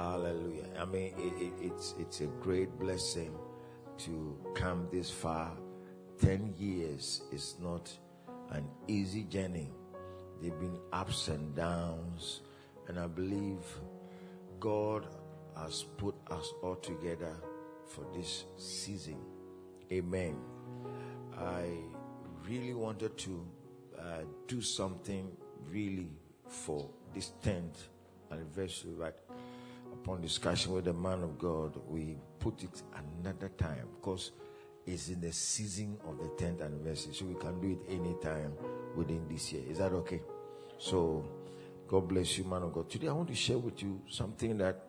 Hallelujah. I mean, it, it, it's it's a great blessing to come this far. Ten years is not an easy journey. There've been ups and downs, and I believe God has put us all together for this season. Amen. I really wanted to uh, do something really for this 10th anniversary, but upon discussion with the man of God, we put it another time because it's in the season of the 10th anniversary, so we can do it anytime within this year. Is that okay? So, God bless you, man of God. Today, I want to share with you something that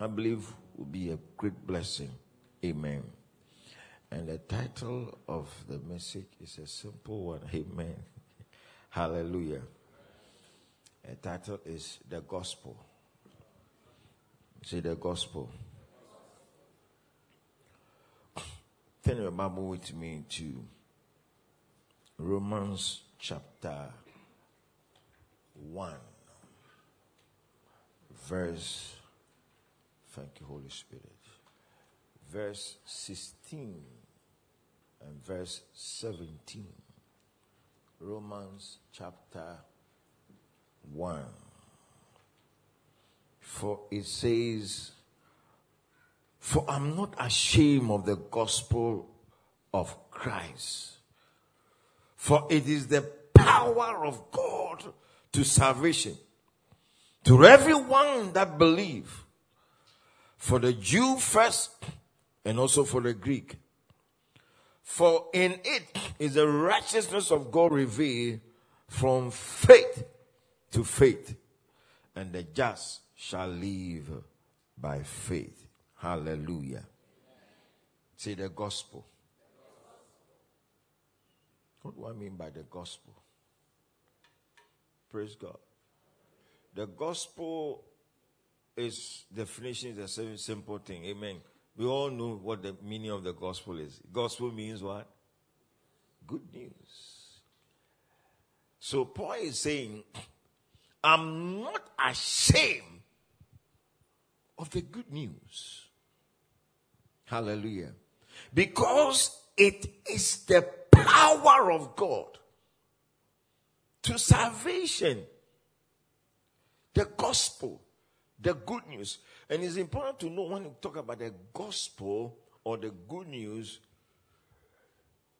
I believe will be a great blessing. Amen. And the title of the message is a simple one. Amen. Hallelujah. The title is The Gospel. Say the Gospel. Turn your Bible with me to Romans chapter 1, verse, thank you, Holy Spirit, verse 16 and verse 17. Romans chapter 1. For it says, For I'm not ashamed of the gospel of Christ, for it is the power of God to salvation. To everyone that believe, for the Jew first and also for the Greek. For in it is the righteousness of God revealed from faith to faith, and the just shall live by faith. Hallelujah. Say the gospel. What do I mean by the gospel? Praise God. The gospel is definition is a simple thing. Amen. We all know what the meaning of the gospel is. Gospel means what? Good news. So Paul is saying, I'm not ashamed of the good news. Hallelujah. Because it is the power of God to salvation. The gospel, the good news. And it's important to know when you talk about the gospel or the good news,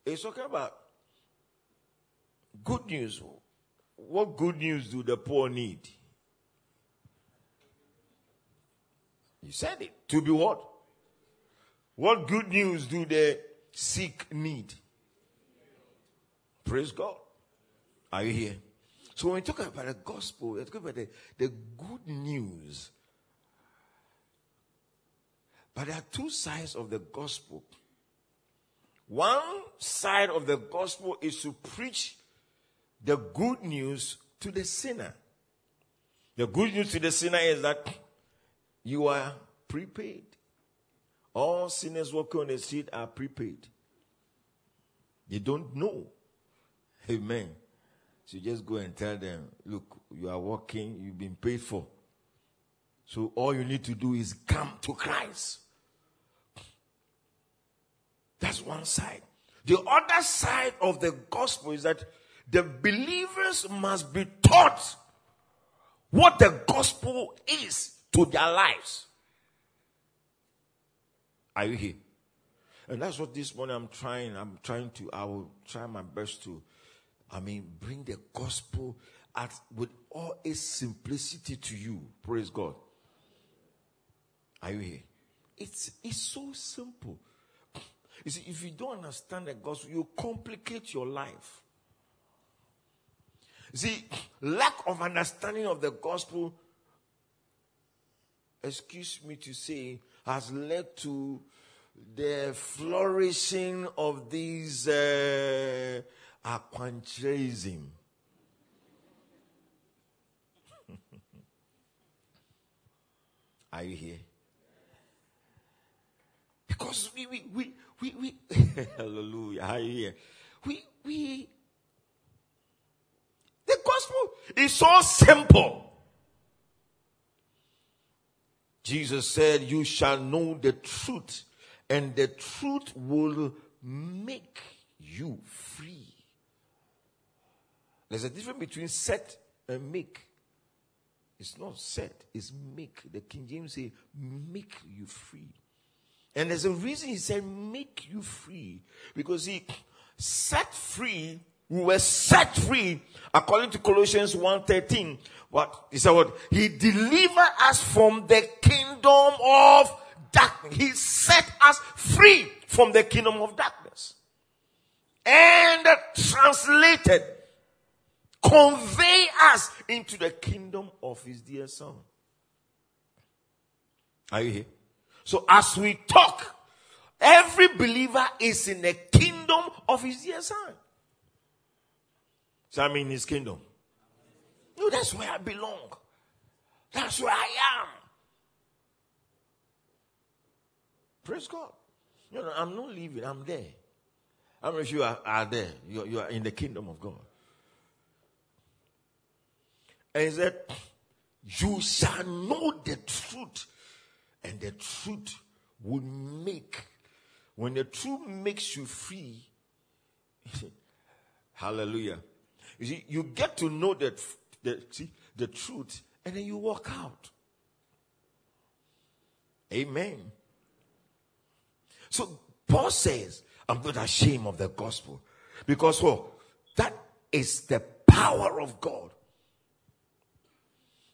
it's talking about good news. What good news do the poor need? You said it. To be what? What good news do the sick need? Praise God. Are you here? So when we talk about the gospel, we're talking about the, the good news. But there are two sides of the gospel. One side of the gospel is to preach the good news to the sinner. The good news to the sinner is that you are prepaid. All sinners walking on the street are prepaid. They don't know. Amen. So just go and tell them, look, you are working, you've been paid for. So all you need to do is come to Christ. That's one side. The other side of the gospel is that the believers must be taught what the gospel is to their lives. Are you here? And that's what this morning I'm trying. I'm trying to, I will try my best to I mean, bring the gospel at, with all its simplicity to you. Praise God. Are you here? It's, it's so simple. You see, if you don't understand the gospel, you complicate your life. See, lack of understanding of the gospel, excuse me to say, has led to the flourishing of these uh, aquantrism. Are you here? Because we, we, we, we, we hallelujah, are you here? We, we, the gospel is so simple. Jesus said, You shall know the truth, and the truth will make you free. There's a difference between set and make. It's not set, it's make. The King James say, make you free. And there's a reason he said, make you free. Because he set free, we were set free, according to Colossians 1.13. What? He said what? He delivered us from the kingdom of darkness. He set us free from the kingdom of darkness. And translated convey us into the kingdom of his dear son. Are you here? So as we talk, every believer is in the kingdom of his dear son. So I'm in his kingdom. No, that's where I belong. That's where I am. Praise God. You know, I'm not leaving, I'm there. How many of you are, are there? You, you are in the kingdom of God. And he said, You shall know the truth, and the truth will make. When the truth makes you free, hallelujah. You see, you get to know that the, see, the truth, and then you walk out. Amen. So Paul says, I'm not ashamed of the gospel. Because what? That is the power of God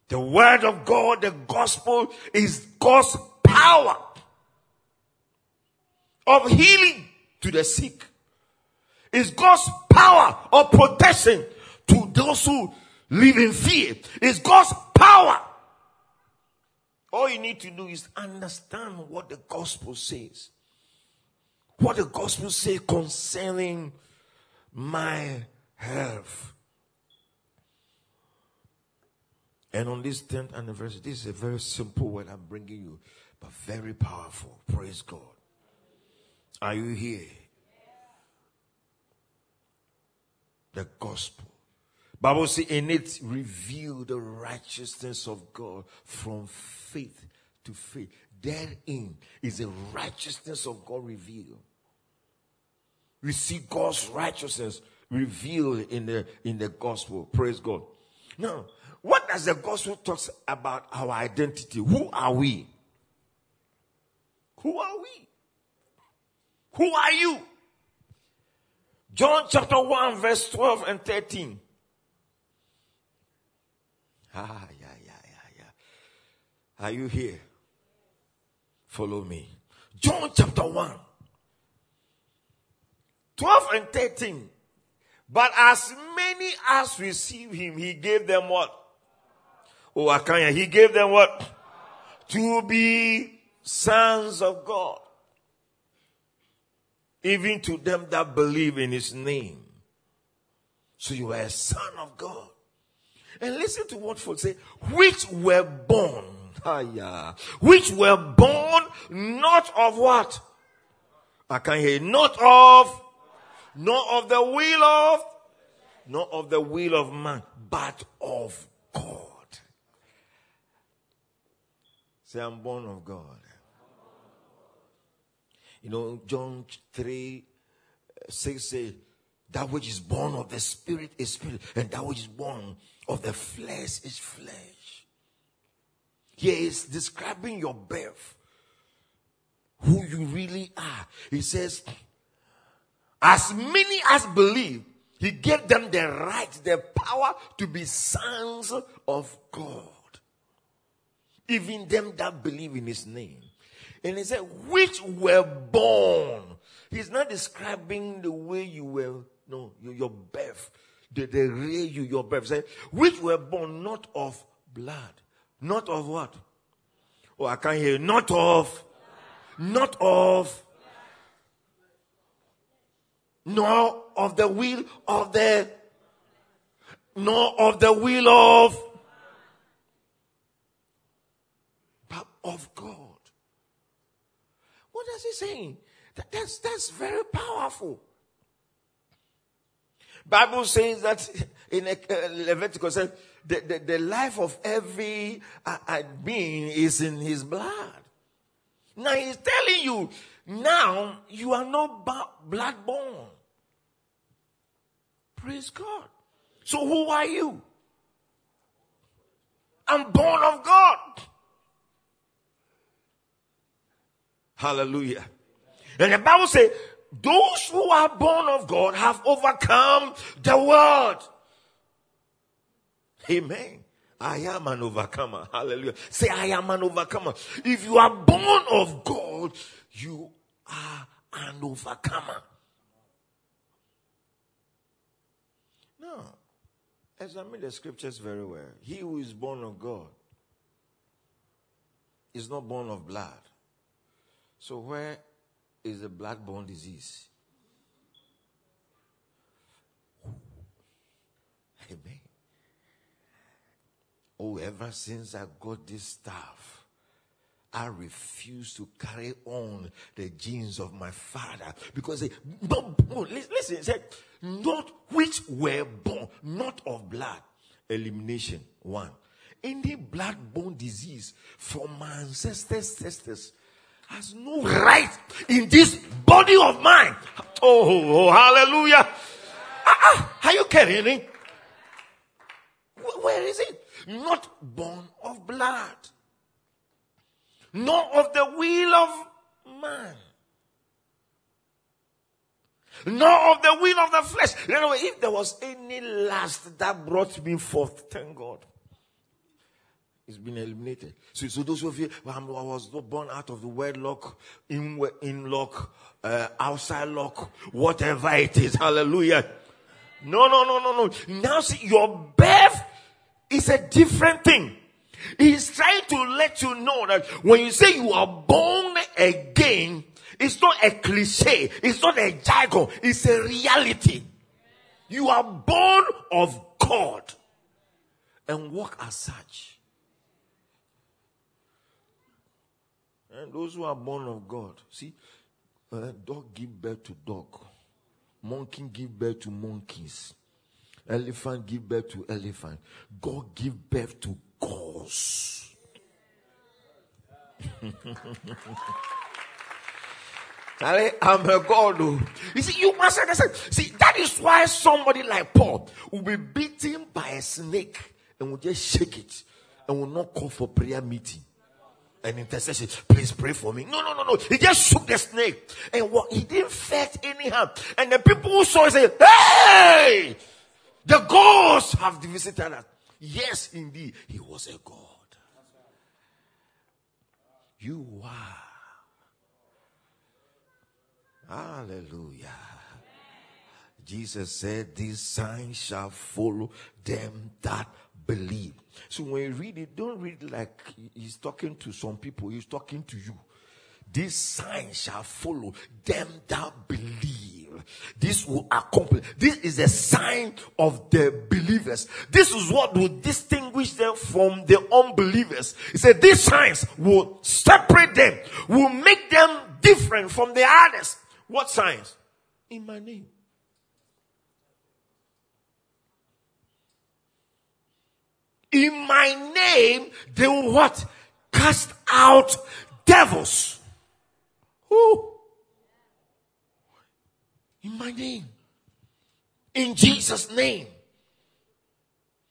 the word of God, the gospel is God's power of healing to the sick. Is God's power of protection to those who live in fear. Is God's power. All you need to do is understand what the gospel says. What the gospel says concerning my health. And on this 10th anniversary, this is a very simple word I'm bringing you, but very powerful. Praise God. Are you here? The gospel. Bible says in it reveal the righteousness of God from faith to faith. Therein is the righteousness of God revealed. We see God's righteousness revealed in the in the gospel. Praise God. Now, what does the gospel talks about our identity? Who are we? Who are we? Who are you? John chapter 1 verse 12 and 13. Ah, yeah, yeah, yeah, yeah. Are you here? Follow me. John chapter 1. 12 and 13. But as many as received him, he gave them what? Oh, Akanya, he gave them what? To be sons of God. Even to them that believe in his name. So you are a son of God. And listen to what folks say, which were born, which were born not of what? I can hear, not of, not of the will of, not of the will of man, but of God. Say, I'm born of God. You know, John 3 6 says, uh, That which is born of the Spirit is spirit, and that which is born of the flesh is flesh. He is describing your birth, who you really are. He says, As many as believe, He gave them the right, the power to be sons of God even them that believe in his name. And he said, which were born. He's not describing the way you were, no, your, birth, the, the real you, your birth. He said, which were born not of blood, not of what? Oh, I can't hear. Not of, not of, nor of the will of the, nor of the will of But of God. What is he saying? That, that's, that's very powerful. Bible says that in uh, Leviticus says the, the, the life of every uh, uh, being is in his blood. Now he's telling you, now you are not blood born. Praise God. So who are you? I'm born of God. Hallelujah. And the Bible says, those who are born of God have overcome the world. Amen. I am an overcomer. Hallelujah. Say, I am an overcomer. If you are born of God, you are an overcomer. No. Examine the scriptures very well. He who is born of God is not born of blood. So, where is the blood-borne disease? Amen. Oh, ever since I got this stuff, I refuse to carry on the genes of my father because they, listen, said, not which were born, not of blood. Elimination, one. Any blood-borne disease from my ancestors' sisters has no right in this body of mine. Oh, oh hallelujah. Ah, ah, are you kidding me? Where is it? Not born of blood, nor of the will of man, nor of the will of the flesh. You know, if there was any lust that brought me forth, thank God. It's been eliminated. So, so those of you, I was born out of the wedlock, in, in lock, uh, outside lock, whatever it is. Hallelujah. No, no, no, no, no. Now see, your birth is a different thing. He's trying to let you know that when you say you are born again, it's not a cliche. It's not a jargon. It's a reality. You are born of God and walk as such. And those who are born of God, see, uh, dog give birth to dog, monkey give birth to monkeys, elephant give birth to elephant. God give birth to gods. I'm a God. Oh. You see, you must understand. See, that is why somebody like Paul will be beaten by a snake and will just shake it and will not call for prayer meeting an intercession. Please pray for me. No, no, no, no. He just shook the snake and what he didn't felt anyhow. And the people who saw it said, Hey, the ghosts have visited us. Yes, indeed, he was a God. You are. Hallelujah. Jesus said, These signs shall follow them that believe. So when you read it, don't read like he's talking to some people, he's talking to you. This sign shall follow them that believe. This will accomplish. This is a sign of the believers. This is what will distinguish them from the unbelievers. He said these signs will separate them, will make them different from the others. What signs? In my name. In my name, they will what? Cast out devils. Who? In my name. In Jesus' name.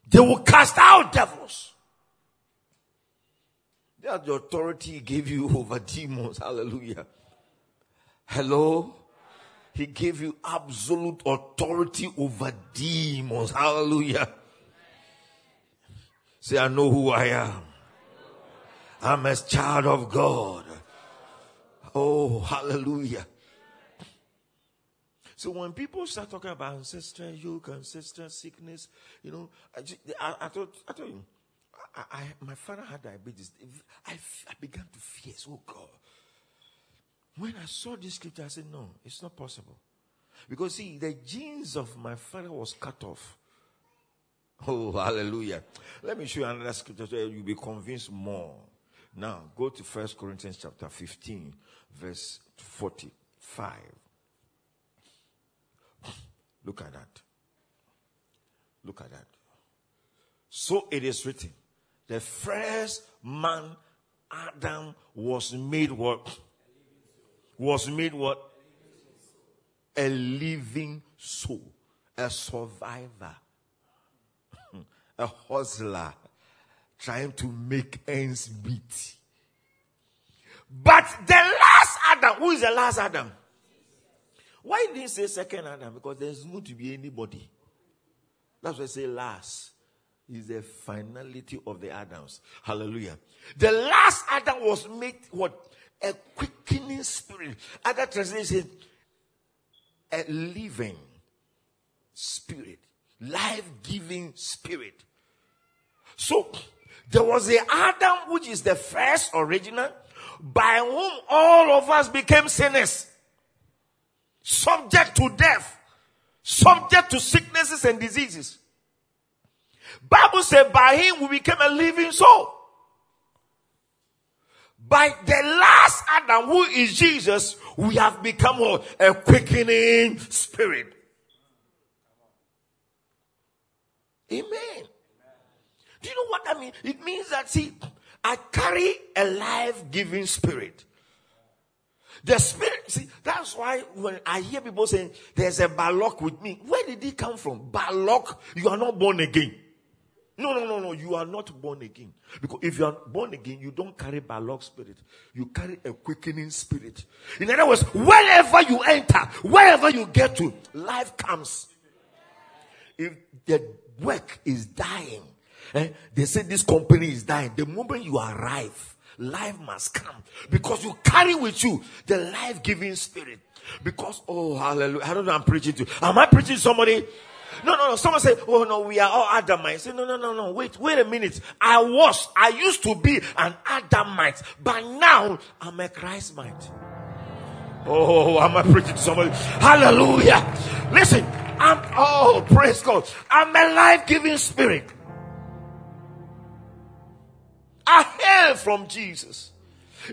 They will cast out devils. That's the authority he gave you over demons. Hallelujah. Hello? He gave you absolute authority over demons. Hallelujah. Say, I know who I am. I'm a child of God. Oh, hallelujah. So when people start talking about ancestral yoke, ancestral sickness, you know, I, just, I, I thought, I told you, I, I, my father had diabetes. I, I began to fear. Oh God. When I saw this scripture, I said, no, it's not possible. Because see, the genes of my father was cut off. Oh, hallelujah. Let me show you another scripture so you'll be convinced more. Now, go to First Corinthians chapter 15, verse 45. Look at that. Look at that. So it is written. The first man, Adam, was made what? Was made what? A living soul, a survivor, a hustler, trying to make ends meet. But the last Adam, who is the last Adam? Why didn't he say second Adam? Because there's going to be anybody. That's why I say last is the finality of the Adams. Hallelujah. The last Adam was made what? A quickening spirit. Other translation, a living spirit, life giving spirit. So there was the Adam, which is the first original, by whom all of us became sinners, subject to death, subject to sicknesses and diseases. Bible said by him we became a living soul. By the last Adam, who is Jesus, we have become a quickening spirit. Amen. Do you know what that means? It means that, see, I carry a life giving spirit. The spirit, see, that's why when I hear people saying there's a Balok with me, where did he come from? Balok, you are not born again. No, no, no, no. You are not born again. Because if you are born again, you don't carry Balok spirit. You carry a quickening spirit. In other words, wherever you enter, wherever you get to, life comes. If the work is dying, eh, they say this company is dying. The moment you arrive, life must come because you carry with you the life giving spirit. Because, oh, hallelujah. I don't know I'm preaching to. Am I preaching to somebody? No, no, no. Someone say, oh no, we are all Adamites. Say, no, no, no, no. Wait, wait a minute. I was, I used to be an Adamite, but now I'm a Christmite. Oh, am I preaching to somebody? Hallelujah. Listen, I'm, oh, praise God. I'm a life-giving spirit. Hail from Jesus.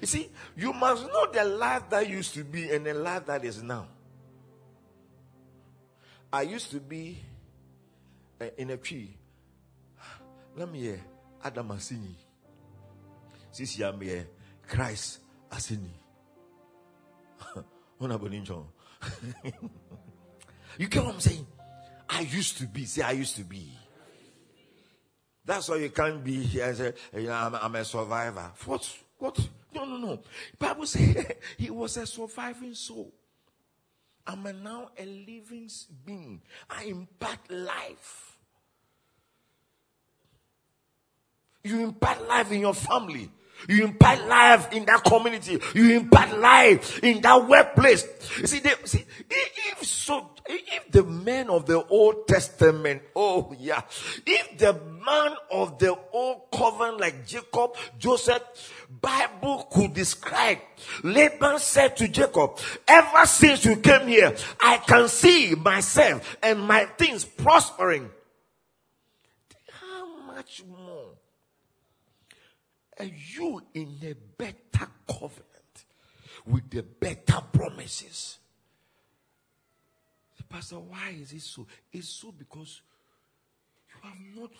You see, you must know the life that used to be and the life that is now. I used to be uh, in a tree. Let me hear Adam Asini. Sisi I'm here, Christ Asini. you get what I'm saying? I used to be. Say, I used to be. That's why you can't be here and say, you know, I'm, I'm a survivor. What? What? No, no, no. Bible says he was a surviving soul. I'm now a living being. I impart life. You impart life in your family. You impart life in that community. You impart life in that workplace. You see, they, see, if so, if the men of the Old Testament, oh yeah, if the man of the Old Covenant like Jacob, Joseph, Bible could describe. Laban said to Jacob, ever since you came here, I can see myself and my things prospering. How much more are you in a better covenant with the better promises? Pastor, why is it so? It's so because you have not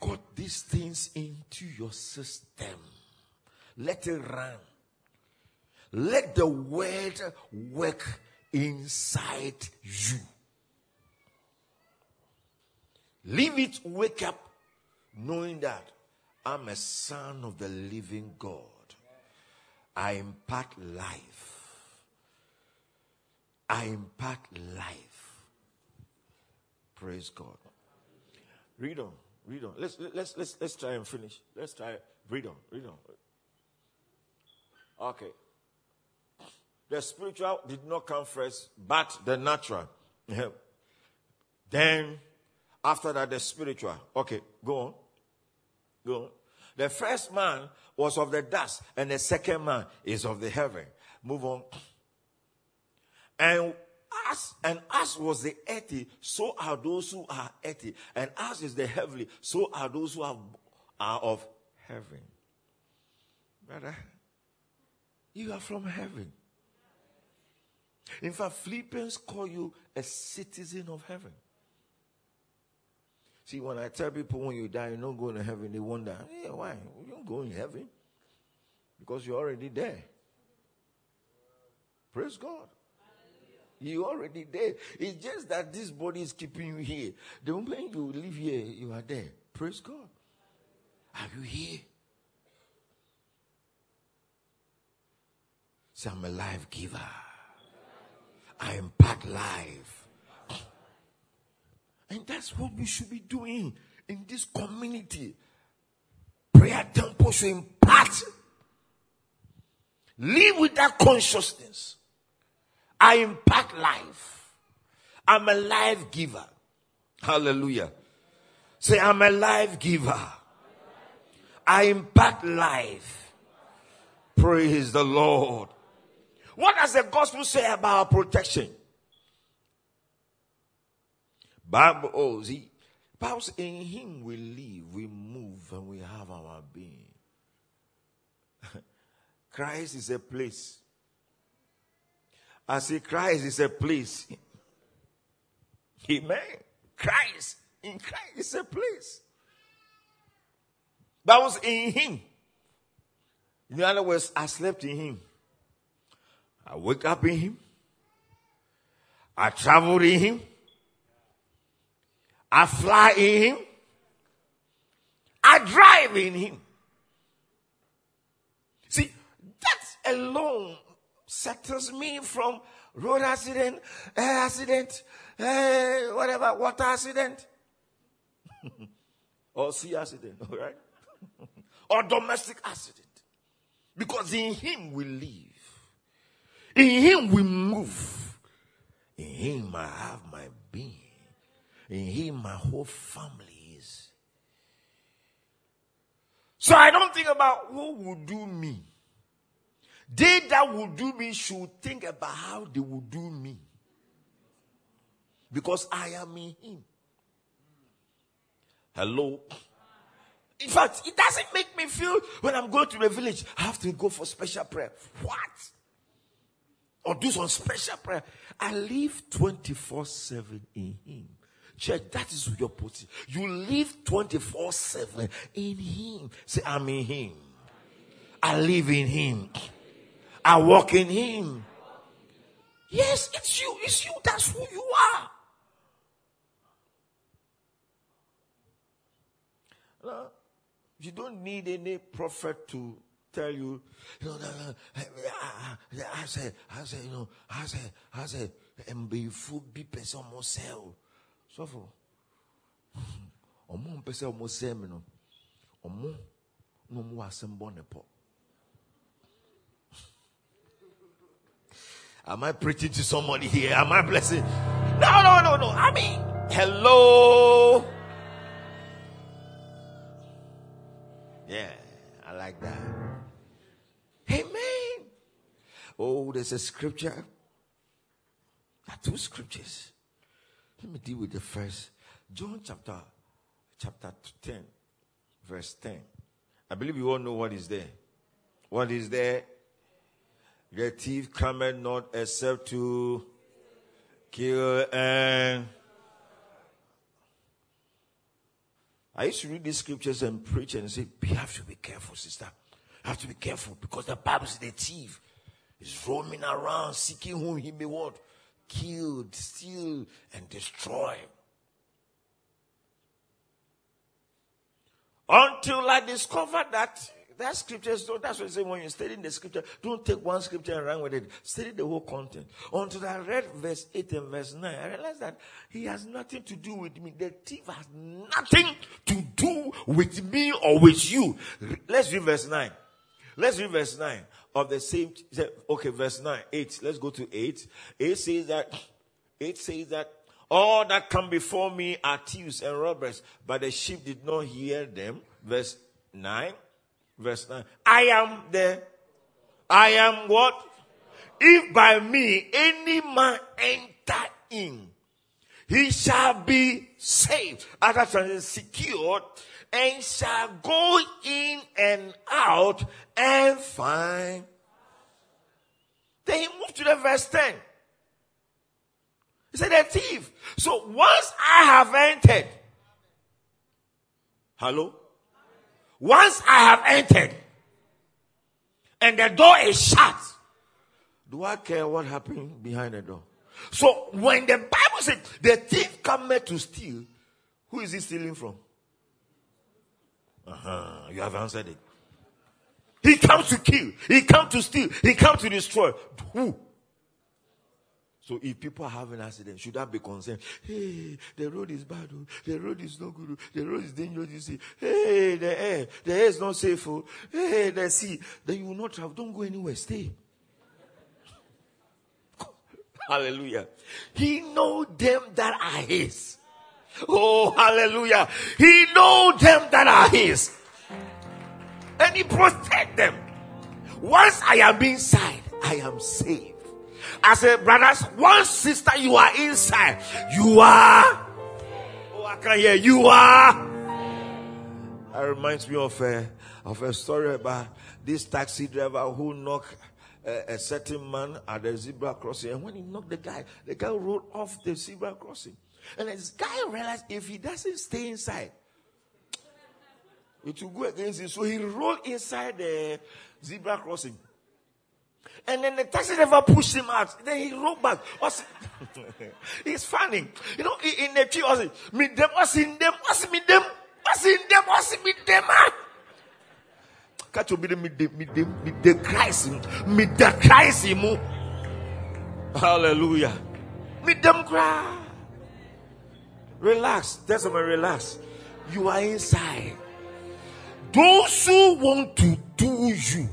got these things into your system. Let it run. Let the word work inside you. Leave it, wake up, knowing that I'm a son of the living God. I impart life. I impart life. Praise God. Read on. Read on. Let's let's let's let's try and finish. Let's try. Read on. Read on. Okay. The spiritual did not come first, but the natural. then, after that, the spiritual. Okay, go on. Go. The first man was of the dust, and the second man is of the heaven. Move on. And as and as was the earthy, so are those who are earthy, and as is the heavenly, so are those who are, are of heaven. Brother, you are from heaven. In fact, Philippians call you a citizen of heaven. See, when I tell people when you die, you're not going to heaven, they wonder, why? You don't go in heaven. Because you're already there. Praise God. You're already there. It's just that this body is keeping you here. The moment you live here, you are there. Praise God. Are you here? Say, I'm a life giver. I impart life. And that's what we should be doing in this community. Prayer temple should impart. Live with that consciousness. I impact life. I'm a life giver. Hallelujah. Say, I'm a life giver. I impact life. Praise the Lord. What does the gospel say about protection? Bible, oh, see, Bible in him we live, we move, and we have our being. Christ is a place. I say Christ is a place. Amen. Christ. In Christ is a place. That was in him. In other words, I slept in him. I wake up in him. I travel in him. I fly in him. I drive in him. See, that alone settles me from road accident, air accident, uh, whatever, water accident, or sea accident, all right? or domestic accident. Because in Him we live, in Him we move, in Him I have my being, in Him my whole family is. So I don't think about who will do me. They that will do me should think about how they will do me. Because I am in Him. Hello? In fact, it doesn't make me feel when I'm going to the village, I have to go for special prayer. What? Or do some special prayer. I live 24 7 in Him. Church, that is your position. You live 24 7 in Him. Say, I'm in Him. I live in Him. I walk in Him. Yes, it's you. It's you. That's who you are. No, you don't need any prophet to tell you, you know, I said, I said, you know, I said, I said, and be full be person more So for ọmọ mpẹ sẹ mi no ọmọ na ọmọ asẹm bọ ne pọ. Am I preaching to somebody here? Am I blessing? No, no, no, no. I mean, hello. Yeah, I like that. Amen. Oh, there's a scripture. There are two scriptures. Let me deal with the first. John chapter chapter 10, verse 10. I believe you all know what is there. What is there? The thief cometh not except to kill and. I used to read these scriptures and preach and say, You have to be careful, sister. Have to be careful because the Bible says the thief is roaming around seeking whom he may what? Kill, steal, and destroy. Until I discovered that that scripture, so that's what I say when you're studying the scripture, don't take one scripture and run with it. Study the whole content. Until I read verse 8 and verse 9, I realized that he has nothing to do with me. The thief has nothing to do with me or with you. Let's read verse 9. Let's read verse 9 of the same. Okay, verse 9, 8. Let's go to 8. 8 says that, 8 says that all that come before me are thieves and robbers, but the sheep did not hear them. Verse 9 verse 9. I am the, I am what? If by me any man enter in, he shall be saved. Other translation, secured, and shall go in and out and find. Then he moved to the verse 10. He said, a thief. So once I have entered, Hello? Once I have entered and the door is shut, do I care what happened behind the door? So when the Bible said the thief cometh to steal, who is he stealing from? Uh-huh, you have answered it. He comes to kill, he comes to steal, he comes to destroy. Who? So if people have an accident, should I be concerned? Hey, the road is bad. Oh. The road is not good. Oh. The road is dangerous. You see, hey, the air, the air is not safe. Oh. Hey, the sea. Then you will not travel. Don't go anywhere. Stay. hallelujah. He know them that are his. Oh, hallelujah. He know them that are his. And he protect them. Once I am inside, I am saved. I said, brothers, one sister, you are inside. You are. Oh, I can hear. You are. That reminds me of a, of a story about this taxi driver who knocked a, a, certain man at the zebra crossing. And when he knocked the guy, the guy rolled off the zebra crossing. And this guy realized if he doesn't stay inside, it will go against him. So he rolled inside the zebra crossing. And then the taxi driver pushed him out. Then he rolled back. What's It's funny. You know, in the tree, what's it? Me them, what's in them? What's in them? What's in them? What's in them? Catch me the me the me the me the Christ me the Christ Hallelujah. Me them cry. Relax. Tell someone relax. You are inside. Those who want to do you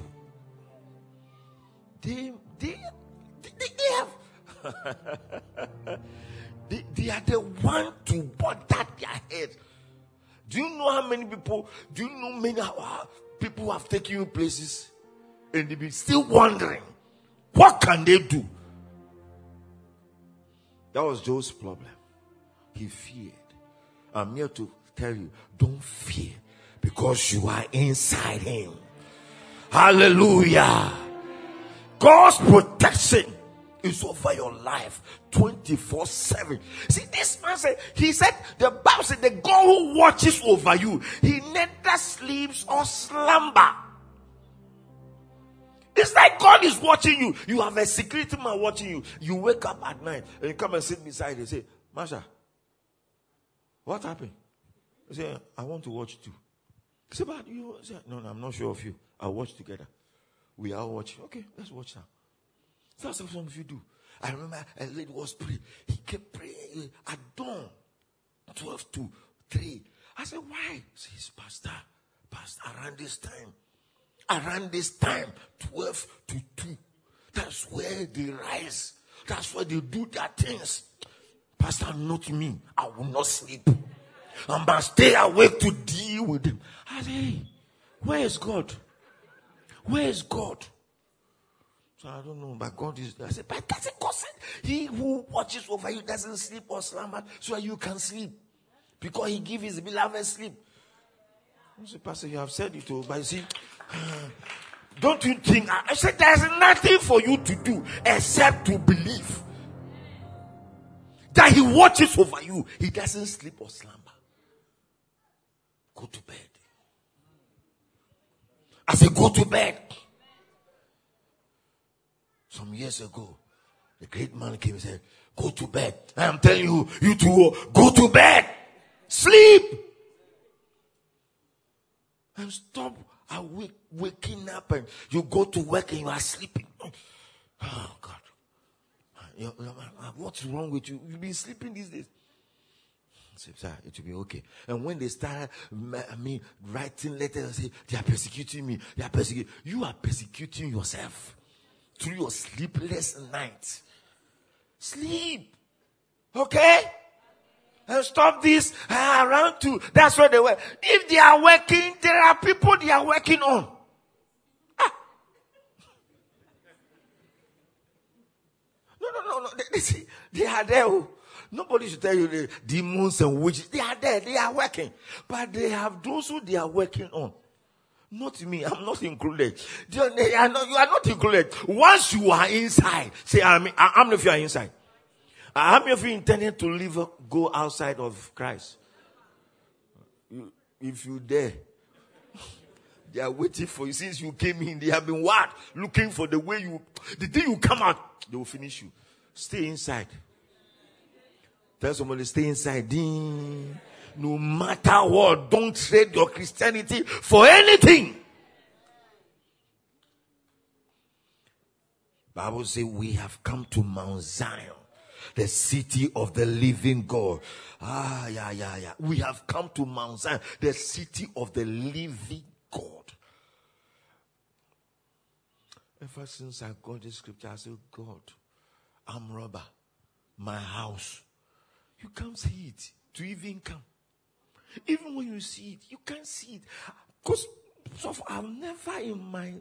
they, they, they, they have. they, they are the one to butter their head. Do you know how many people? Do you know many people have taken you places and they be still wondering what can they do? That was Job's problem. He feared. I'm here to tell you, don't fear because you are inside him. Hallelujah. God's protection is over your life 24 7. See, this man said, he said, the Bible said, the God who watches over you, he neither sleeps or slumber. It's like God is watching you. You have a security man watching you. You wake up at night and you come and sit beside and say, Masha, what happened? I say, I want to watch too. Say, but you say, no, no, I'm not sure of you. I'll watch together. We are watching. Okay, let's watch now. That's what some of you do. I remember a lady was praying. He kept praying at dawn, 12 to 3. I said, why? He says, Pastor, Pastor, around this time, around this time, 12 to 2. That's where they rise. That's where they do their things. Pastor, not me. I will not sleep. I must stay awake to deal with them. I said, hey, where is God? Where is God? So I don't know, but God is there. I said, but doesn't God he who watches over you doesn't sleep or slumber so you can sleep? Because he gives his beloved sleep. I said, Pastor, you have said it all, but you see, don't you think? I said, there's nothing for you to do except to believe that he watches over you. He doesn't sleep or slumber. Go to bed. I said, go to bed. Some years ago, a great man came and said, go to bed. I am telling you, you two, oh, go to bed. Sleep. And stop awake, waking up and you go to work and you are sleeping. Oh God. What's wrong with you? You've been sleeping these days sir, it will be okay. And when they start, mean, writing letters, say, they are persecuting me. They are persecuting. You are persecuting yourself through your sleepless nights. Sleep. Okay? And stop this uh, around two. That's where they were. If they are working, there are people they are working on. Ah. No. They, they, they are there. Oh. Nobody should tell you the demons and witches. They are there. They are working. But they have those who they are working on. Not me. I'm not included. They are not, you are not included. Once you are inside, say, I'm, I'm if you are inside. How many of you intending to live, go outside of Christ? If you dare, they are waiting for you. Since you came in, they have been what? Looking for the way you, the day you come out, they will finish you. Stay inside. Tell somebody, stay inside. No matter what, don't trade your Christianity for anything. Bible says we have come to Mount Zion, the city of the living God. Ah, yeah, yeah, yeah. We have come to Mount Zion, the city of the living God. Ever since I got this scripture, I said, God, I'm robber. My house. You can't see it to even come. Even when you see it, you can't see it. Because so I've never in my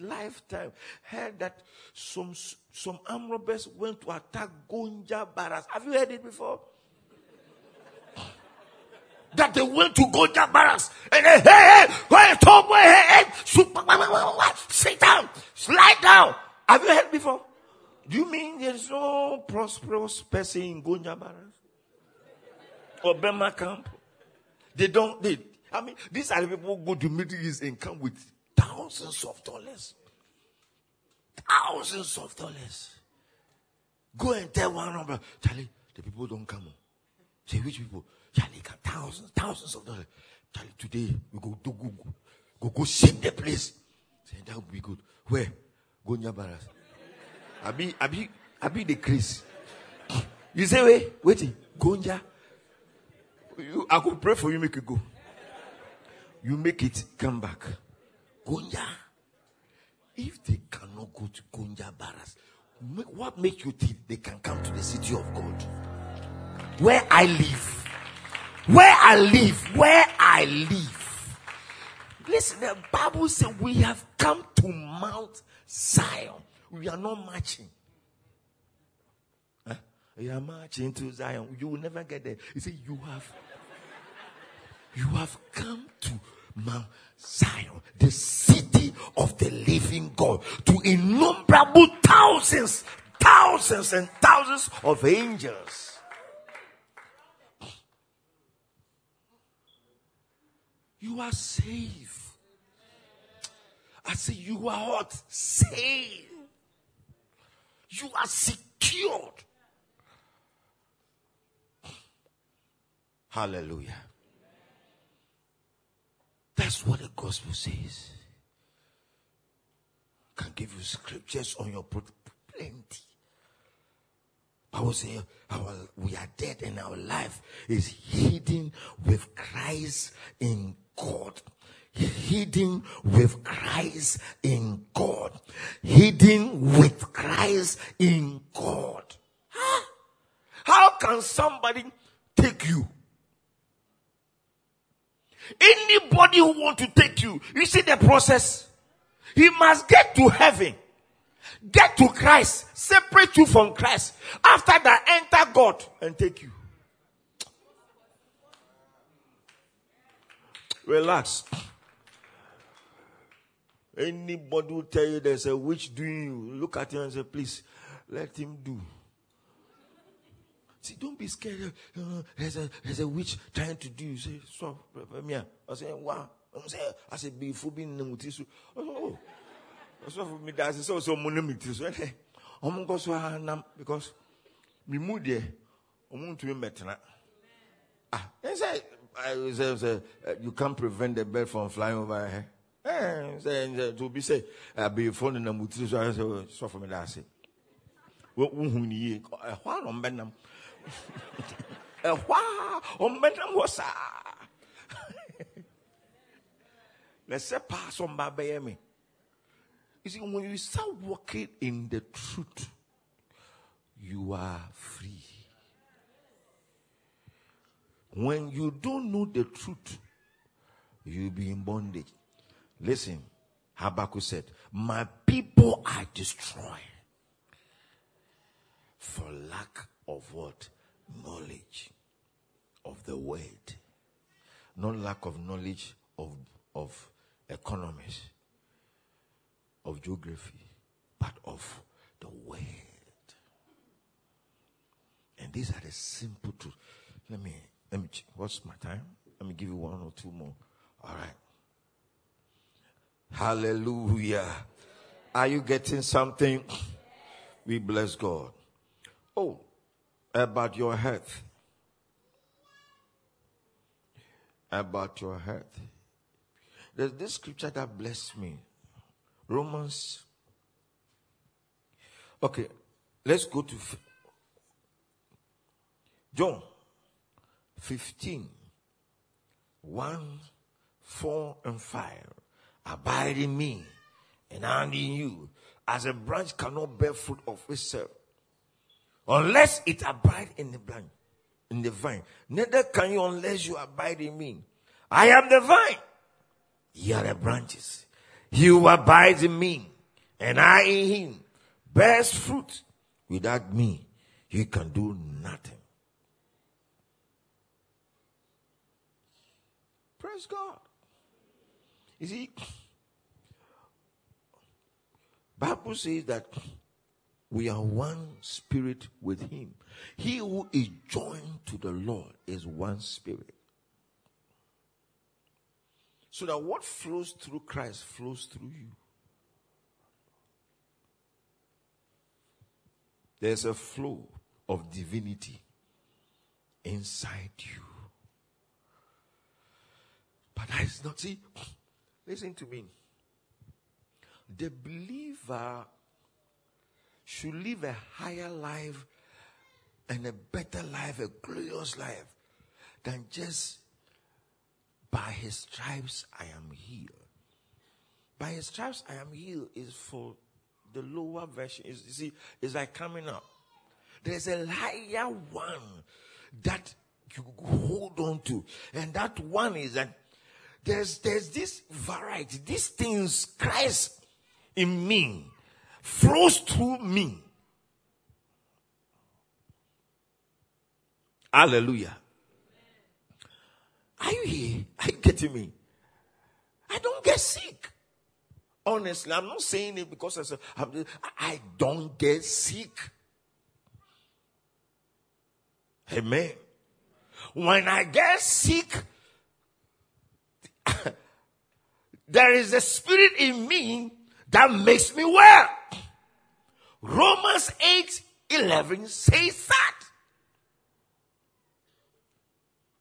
lifetime heard that some some armed robbers went to attack Gonja Barracks. Have you heard it before? that they went to Gonja Barracks and they, hey, hey, hey, top boy, hey, hey, sit down, slide down. Have you heard before? Do you mean there's no prosperous person in Barracks? Or Burma camp? They don't, they, I mean, these are the people who go to Middle East and come with thousands of dollars. Thousands of dollars. Go and tell one number, Charlie, the people don't come. Say, which people? Charlie, got thousands, thousands of dollars. Charlie, today we go do go, go, go, go the place. Say, that would be good. Where? Gonja. Abi, Abi, Abi Chris. You say, wait, wait, Gonja. You, I could pray for you, make it go. You make it come back. Gonja. If they cannot go to Gonja Barracks, what makes you think they can come to the city of God? Where I live. Where I live. Where I live. Listen, the Bible says we have come to Mount Zion. We are not marching. Huh? Eh? You are marching to Zion. You will never get there. You see, you have you have come to Mount Zion, the city of the living God, to innumerable thousands, thousands and thousands of angels. You are safe. I say, you are what? Safe. You are secured. Hallelujah. That's what the gospel says. Can give you scriptures on your plenty. I Bible says our we are dead and our life is hidden with Christ in God. Hidden with Christ in God. Hidden with Christ in God. Huh? How can somebody take you Anybody who want to take you, you see the process. He must get to heaven. Get to Christ. Separate you from Christ. After that, enter God and take you. Relax. Anybody will tell you there's a witch doing you, look at him and say, please, let him do. See, don't be scared. Uh, there's, a, there's a witch trying to do. You say, stop, me. I say, wow. I say, I say, be full being mutisu. Oh, so for me, that's so so money mutisu. I'm going to go because me mood there. I'm going to be better. Ah, I say, I say, you can't prevent the bird from flying over here. Eh, say, to be say, I'll be phone in the mutisu. I say, so me, that's it. What who ni? Why not? ɛhɔ a ɔmmɛnam hɔ saa na sɛ paa so mba bɛyɛ me you see when you start walking in the truth you are free when you don't know the truth you'll be in bondage listen habakkuk said my people are destroyed for lack of what knowledge of the word. Not lack of knowledge of, of economics, of geography, but of the word. And these are the simple truths. Let me, let me, what's my time? Let me give you one or two more. All right. Hallelujah. Are you getting something? We bless God. Oh, about your health. About your health. There's this scripture that blessed me. Romans. Okay, let's go to John 15 1, 4, and 5. Abide in me, and I in you, as a branch cannot bear fruit of itself, unless it abide in the vine. In the vine, neither can you unless you abide in me. I am the vine. Ye are the branches. He who abides in me, and I in him, bears fruit. Without me, you can do nothing. Praise God. You see, Bible says that we are one spirit with him. He who is joined to the Lord is one spirit. So that what flows through Christ flows through you. There's a flow of divinity inside you. But that is not, see, listen to me. The believer should live a higher life and a better life, a glorious life, than just by his stripes I am healed. By his stripes I am healed is for the lower version. You see, it's like coming up. There's a higher one that you hold on to, and that one is that there's, there's this variety, these things, Christ in me flows through me. Hallelujah. Are you here? Are you getting me? I don't get sick. Honestly, I'm not saying it because I, said, I don't get sick. Amen. When I get sick, there is a spirit in me that makes me well. Romans 8 11 says that.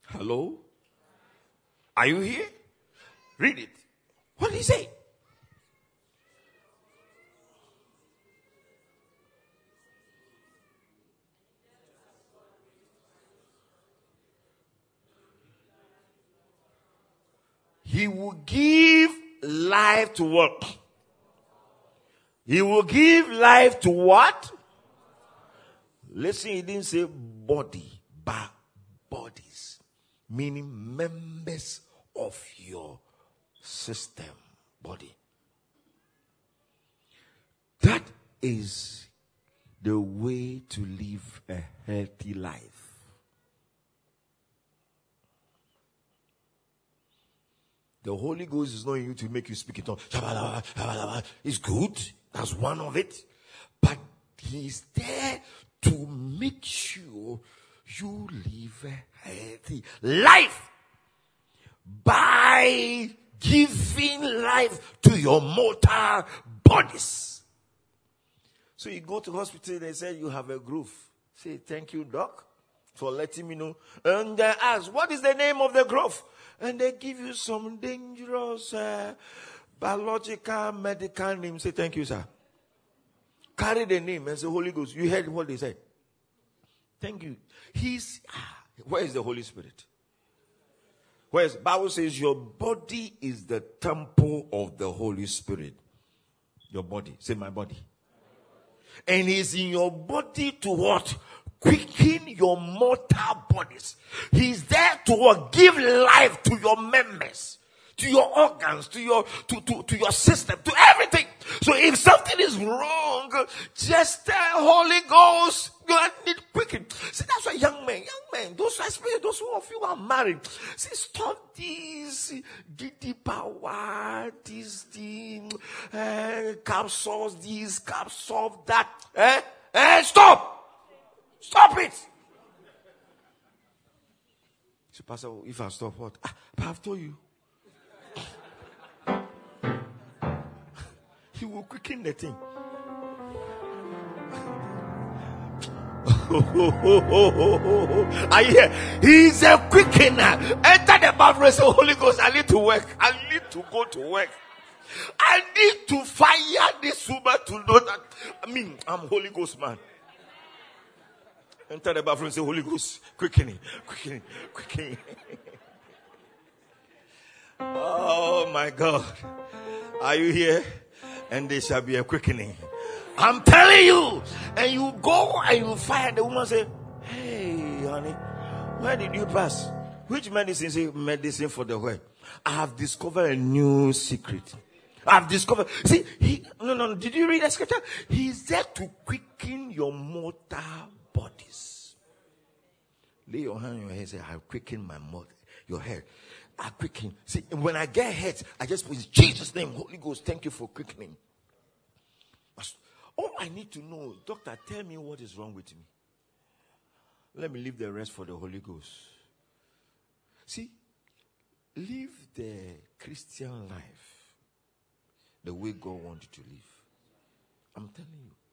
Hello? Are you here? Read it. What did he say? He will give life to what? He will give life to what? Listen, he didn't say body, but bodies, meaning members of your system, body. That is the way to live a healthy life. The Holy Ghost is not in you to make you speak it on. It's good. That's one of it. But He's there to make sure you live a healthy life by giving life to your mortal bodies. So you go to hospital, and they say you have a groove. Say, thank you, doc, for letting me know. And they ask, what is the name of the growth? and they give you some dangerous uh, biological medical name. Say, thank you, sir. Carry the name and say, Holy Ghost. You heard what they said. Thank you. He's, ah, where is the Holy Spirit? Where's Bible says your body is the temple of the Holy Spirit. Your body. Say my body. And he's in your body to what? Quicken your mortal bodies. He's there to give life to your members, to your organs, to your, to, to, to your system, to everything. So if something is wrong, just tell Holy Ghost, you need quicken. See, that's why young men, young men, those I especially those who of you are married, see, stop this giddy power, this, the, uh, capsules, this, capsules, that, eh? Eh, stop! Stop it. So, Pastor, if I stop, what? Ah, but I've told you. he will quicken the thing. I hear he's a quickener. Enter the bathroom, oh, say, Holy Ghost, I need to work. I need to go to work. I need to fire this woman to know that. I mean, I'm Holy Ghost man. Enter the bathroom say, Holy Ghost, quickening, quickening, quickening. oh my God. Are you here? And there shall be a quickening. I'm telling you. And you go and you fire the woman say, Hey, honey, where did you pass? Which medicine? Say medicine for the where? I have discovered a new secret. I've discovered. See, he, no, no, did you read the scripture? He's there to quicken your mortal bodies. Lay your hand on your head say, I quicken my mortal, your head. I quicken. See, when I get hurt, I just put in Jesus' name, Holy Ghost, thank you for quickening. All I need to know, doctor, tell me what is wrong with me. Let me leave the rest for the Holy Ghost. See, live the Christian life the way God wants you to live. I'm telling you.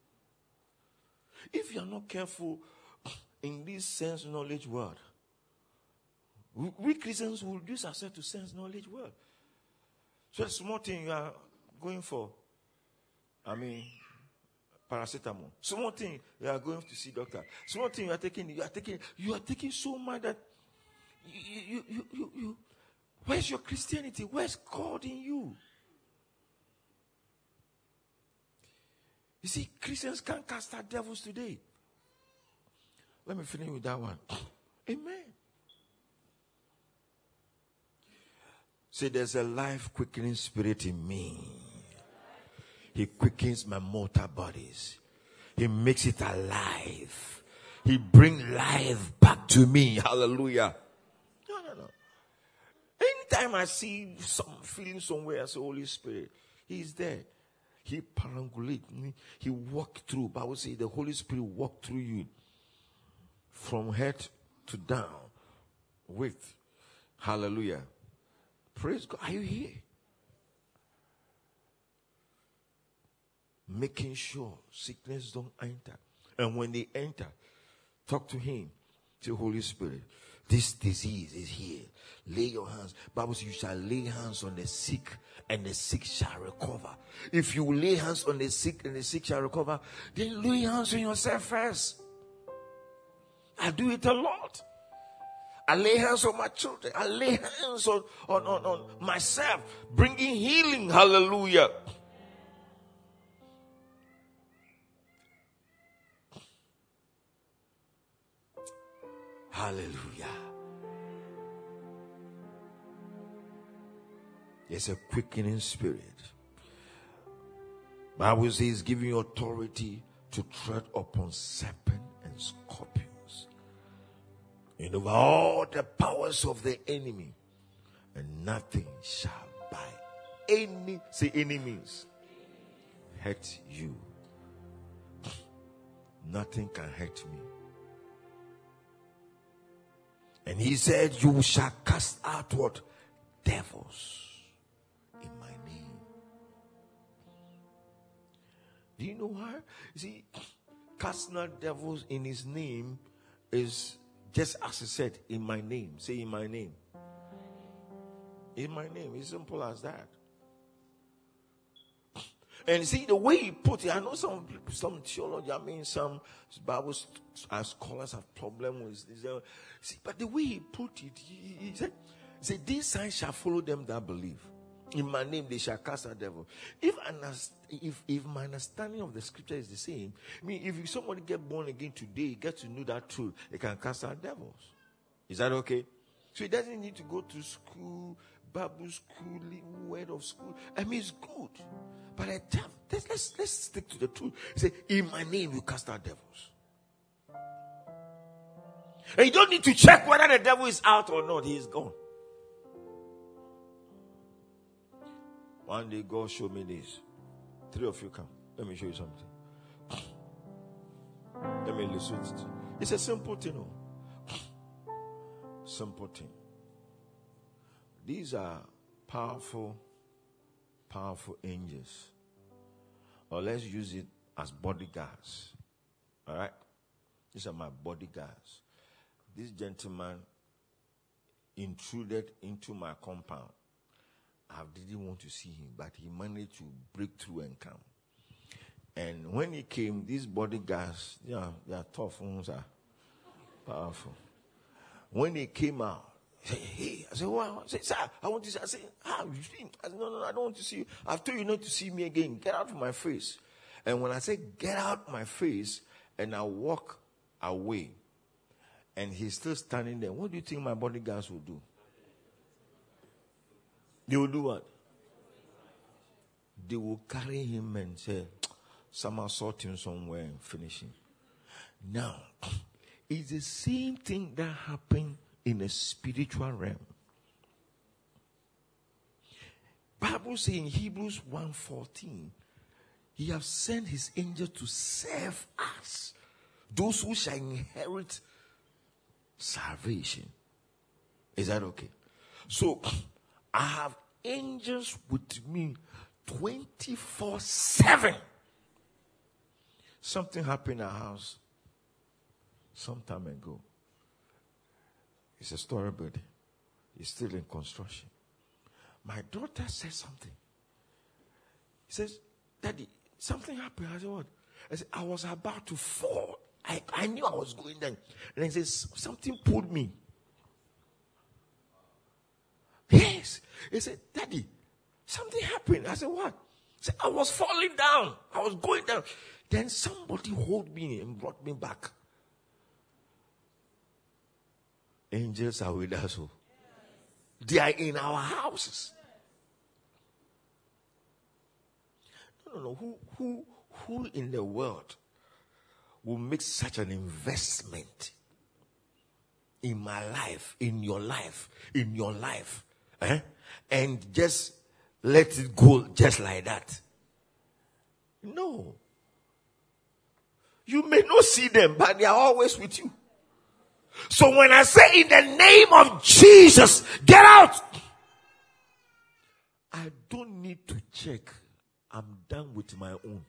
If you're not careful in this sense knowledge world, we Christians will use ourselves to sense knowledge world. So a small thing you are going for. I mean, paracetamol. Small thing you are going to see doctor. Small thing you are taking, you are taking, you are taking so much that you, you, you, you, you where's your Christianity? Where's God in you? You see, Christians can't cast out devils today. Let me finish with that one. Amen. Say, there's a life quickening spirit in me. He quickens my mortal bodies. He makes it alive. He brings life back to me. Hallelujah. No, no, no. Anytime I see some feeling somewhere as the Holy Spirit, He's there. He perambulate me. He walk through. Bible say the Holy Spirit walk through you from head to down with. Hallelujah. Praise God. Are you here? Making sure sickness don't enter. And when they enter, talk to him, to Holy Spirit. This disease is here. Lay your hands. Bible says you shall lay hands on the sick and the sick shall recover. If you lay hands on the sick and the sick shall recover, then lay hands on yourself first. I do it a lot. I lay hands on my children. I lay hands on, on, on, on myself, bringing healing. Hallelujah. Hallelujah. There's a quickening spirit. Bible says, giving you authority to tread upon serpent and scorpions, and over all the powers of the enemy, and nothing shall by any say any means hurt you. Nothing can hurt me. And he said, You shall cast out what? Devils in my name. Do you know why? See, casting out devils in his name is just as I said, in my name. Say in my name. In my name. It's simple as that. And see the way he put it, I know some some theology, I mean some Bible scholars have problem with this. See, but the way he put it, he, he said, he said, These signs shall follow them that believe. In my name they shall cast out devil. If if if my understanding of the scripture is the same, I mean if somebody get born again today, get to know that truth, they can cast out devils. Is that okay? So he doesn't need to go to school, Bible school, word of school. I mean it's good. But I tell, let's, let's, let's stick to the truth. Say, in my name you cast out devils. And you don't need to check whether the devil is out or not. He is gone. One day God showed me this. Three of you come. Let me show you something. Let me it. It's a simple thing. Oh. Simple thing. These are powerful, powerful angels. or let's use it as bodyguards. All right? These are my bodyguards. This gentleman intruded into my compound. I didn't want to see him, but he managed to break through and come. And when he came, these bodyguards, yeah, they are tough ones, are powerful. When he came out, he said, hey, I said, wow. I said, sir, I want to see. I said, how you see? I said, no, no, I don't want to see you. I've told you not to see me again. Get out of my face. And when I said, get out my face, and I walk away, and he's still standing there, what do you think my bodyguards will do? They will do what? They will carry him and say, some sort him somewhere and finish him. Now, it's the same thing that happened in the spiritual realm. Bible says in Hebrews 1:14, He has sent His angel to save us, those who shall inherit salvation. Is that okay? So I have angels with me 24 7. Something happened in our house some time ago. It's a story building. It's still in construction. My daughter said something. He says, Daddy, something happened. I said, What? I said, I was about to fall. I, I knew I was going down. And he says, Something pulled me. Yes. He said, Daddy, something happened. I said, What? He said, I was falling down. I was going down. Then somebody hold me and brought me back. Angels are with us. Oh. They are in our houses. No, no, no. Who, who, who in the world will make such an investment in my life, in your life, in your life, eh? and just let it go just like that? No. You may not see them, but they are always with you. So when I say in the name of Jesus, get out, I don't need to check. I'm done with my own.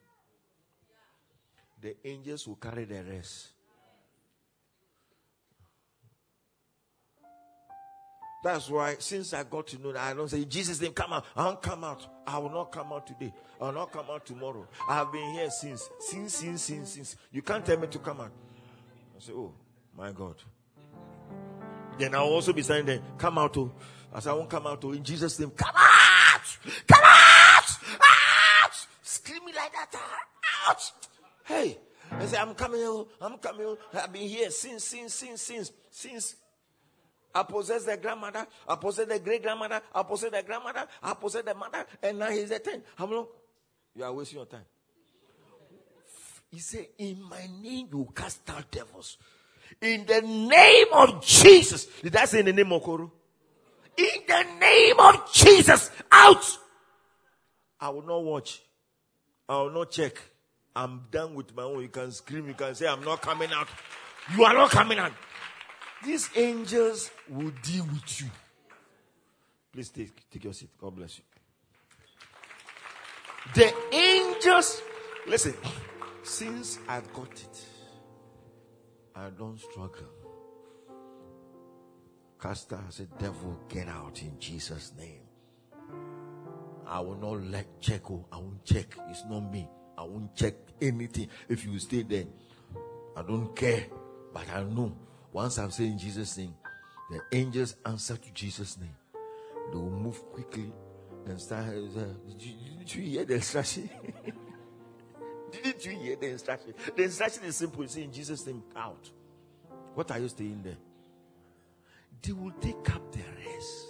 The angels will carry the rest. That's why since I got to know that I don't say Jesus name come out. I won't come out. I will not come out today. I will not come out tomorrow. I have been here since, since, since, since, since. You can't tell me to come out. I say, oh my God. Then I'll also be saying, there, come out oh. I say, I won't come out to, in Jesus' name, come out! Come out! Out! Screaming like that, out! Hey, I say, I'm coming, oh. I'm coming, I've been here since, since, since, since, since I possess the grandmother, I possess the great grandmother, I possess the grandmother, I possess the mother, and now he's a 10. How long? You are wasting your time. He said, In my name you cast out devils. In the name of Jesus. Did I say in the name of Koro? In the name of Jesus, out. I will not watch. I will not check. I'm done with my own. You can scream, you can say, I'm not coming out. You are not coming out. These angels will deal with you. Please take, take your seat. God bless you. The angels, listen, since I got it, I don't struggle. Caster said, Devil, get out in Jesus' name. I will not let check. Oh, I won't check. It's not me. I won't check anything. If you stay there, I don't care. But I know once I'm saying Jesus' name, the angels answer to Jesus' name. They will move quickly and start. Uh, did, you, hear the instruction? Didn't you hear the instruction? The instruction is simple. It's in Jesus' name, out. What are you staying there? They will take up the rest.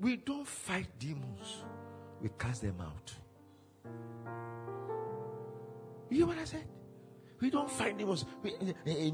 We don't fight demons, we cast them out. You hear what I said? We don't find demons. We, eh, eh, eh,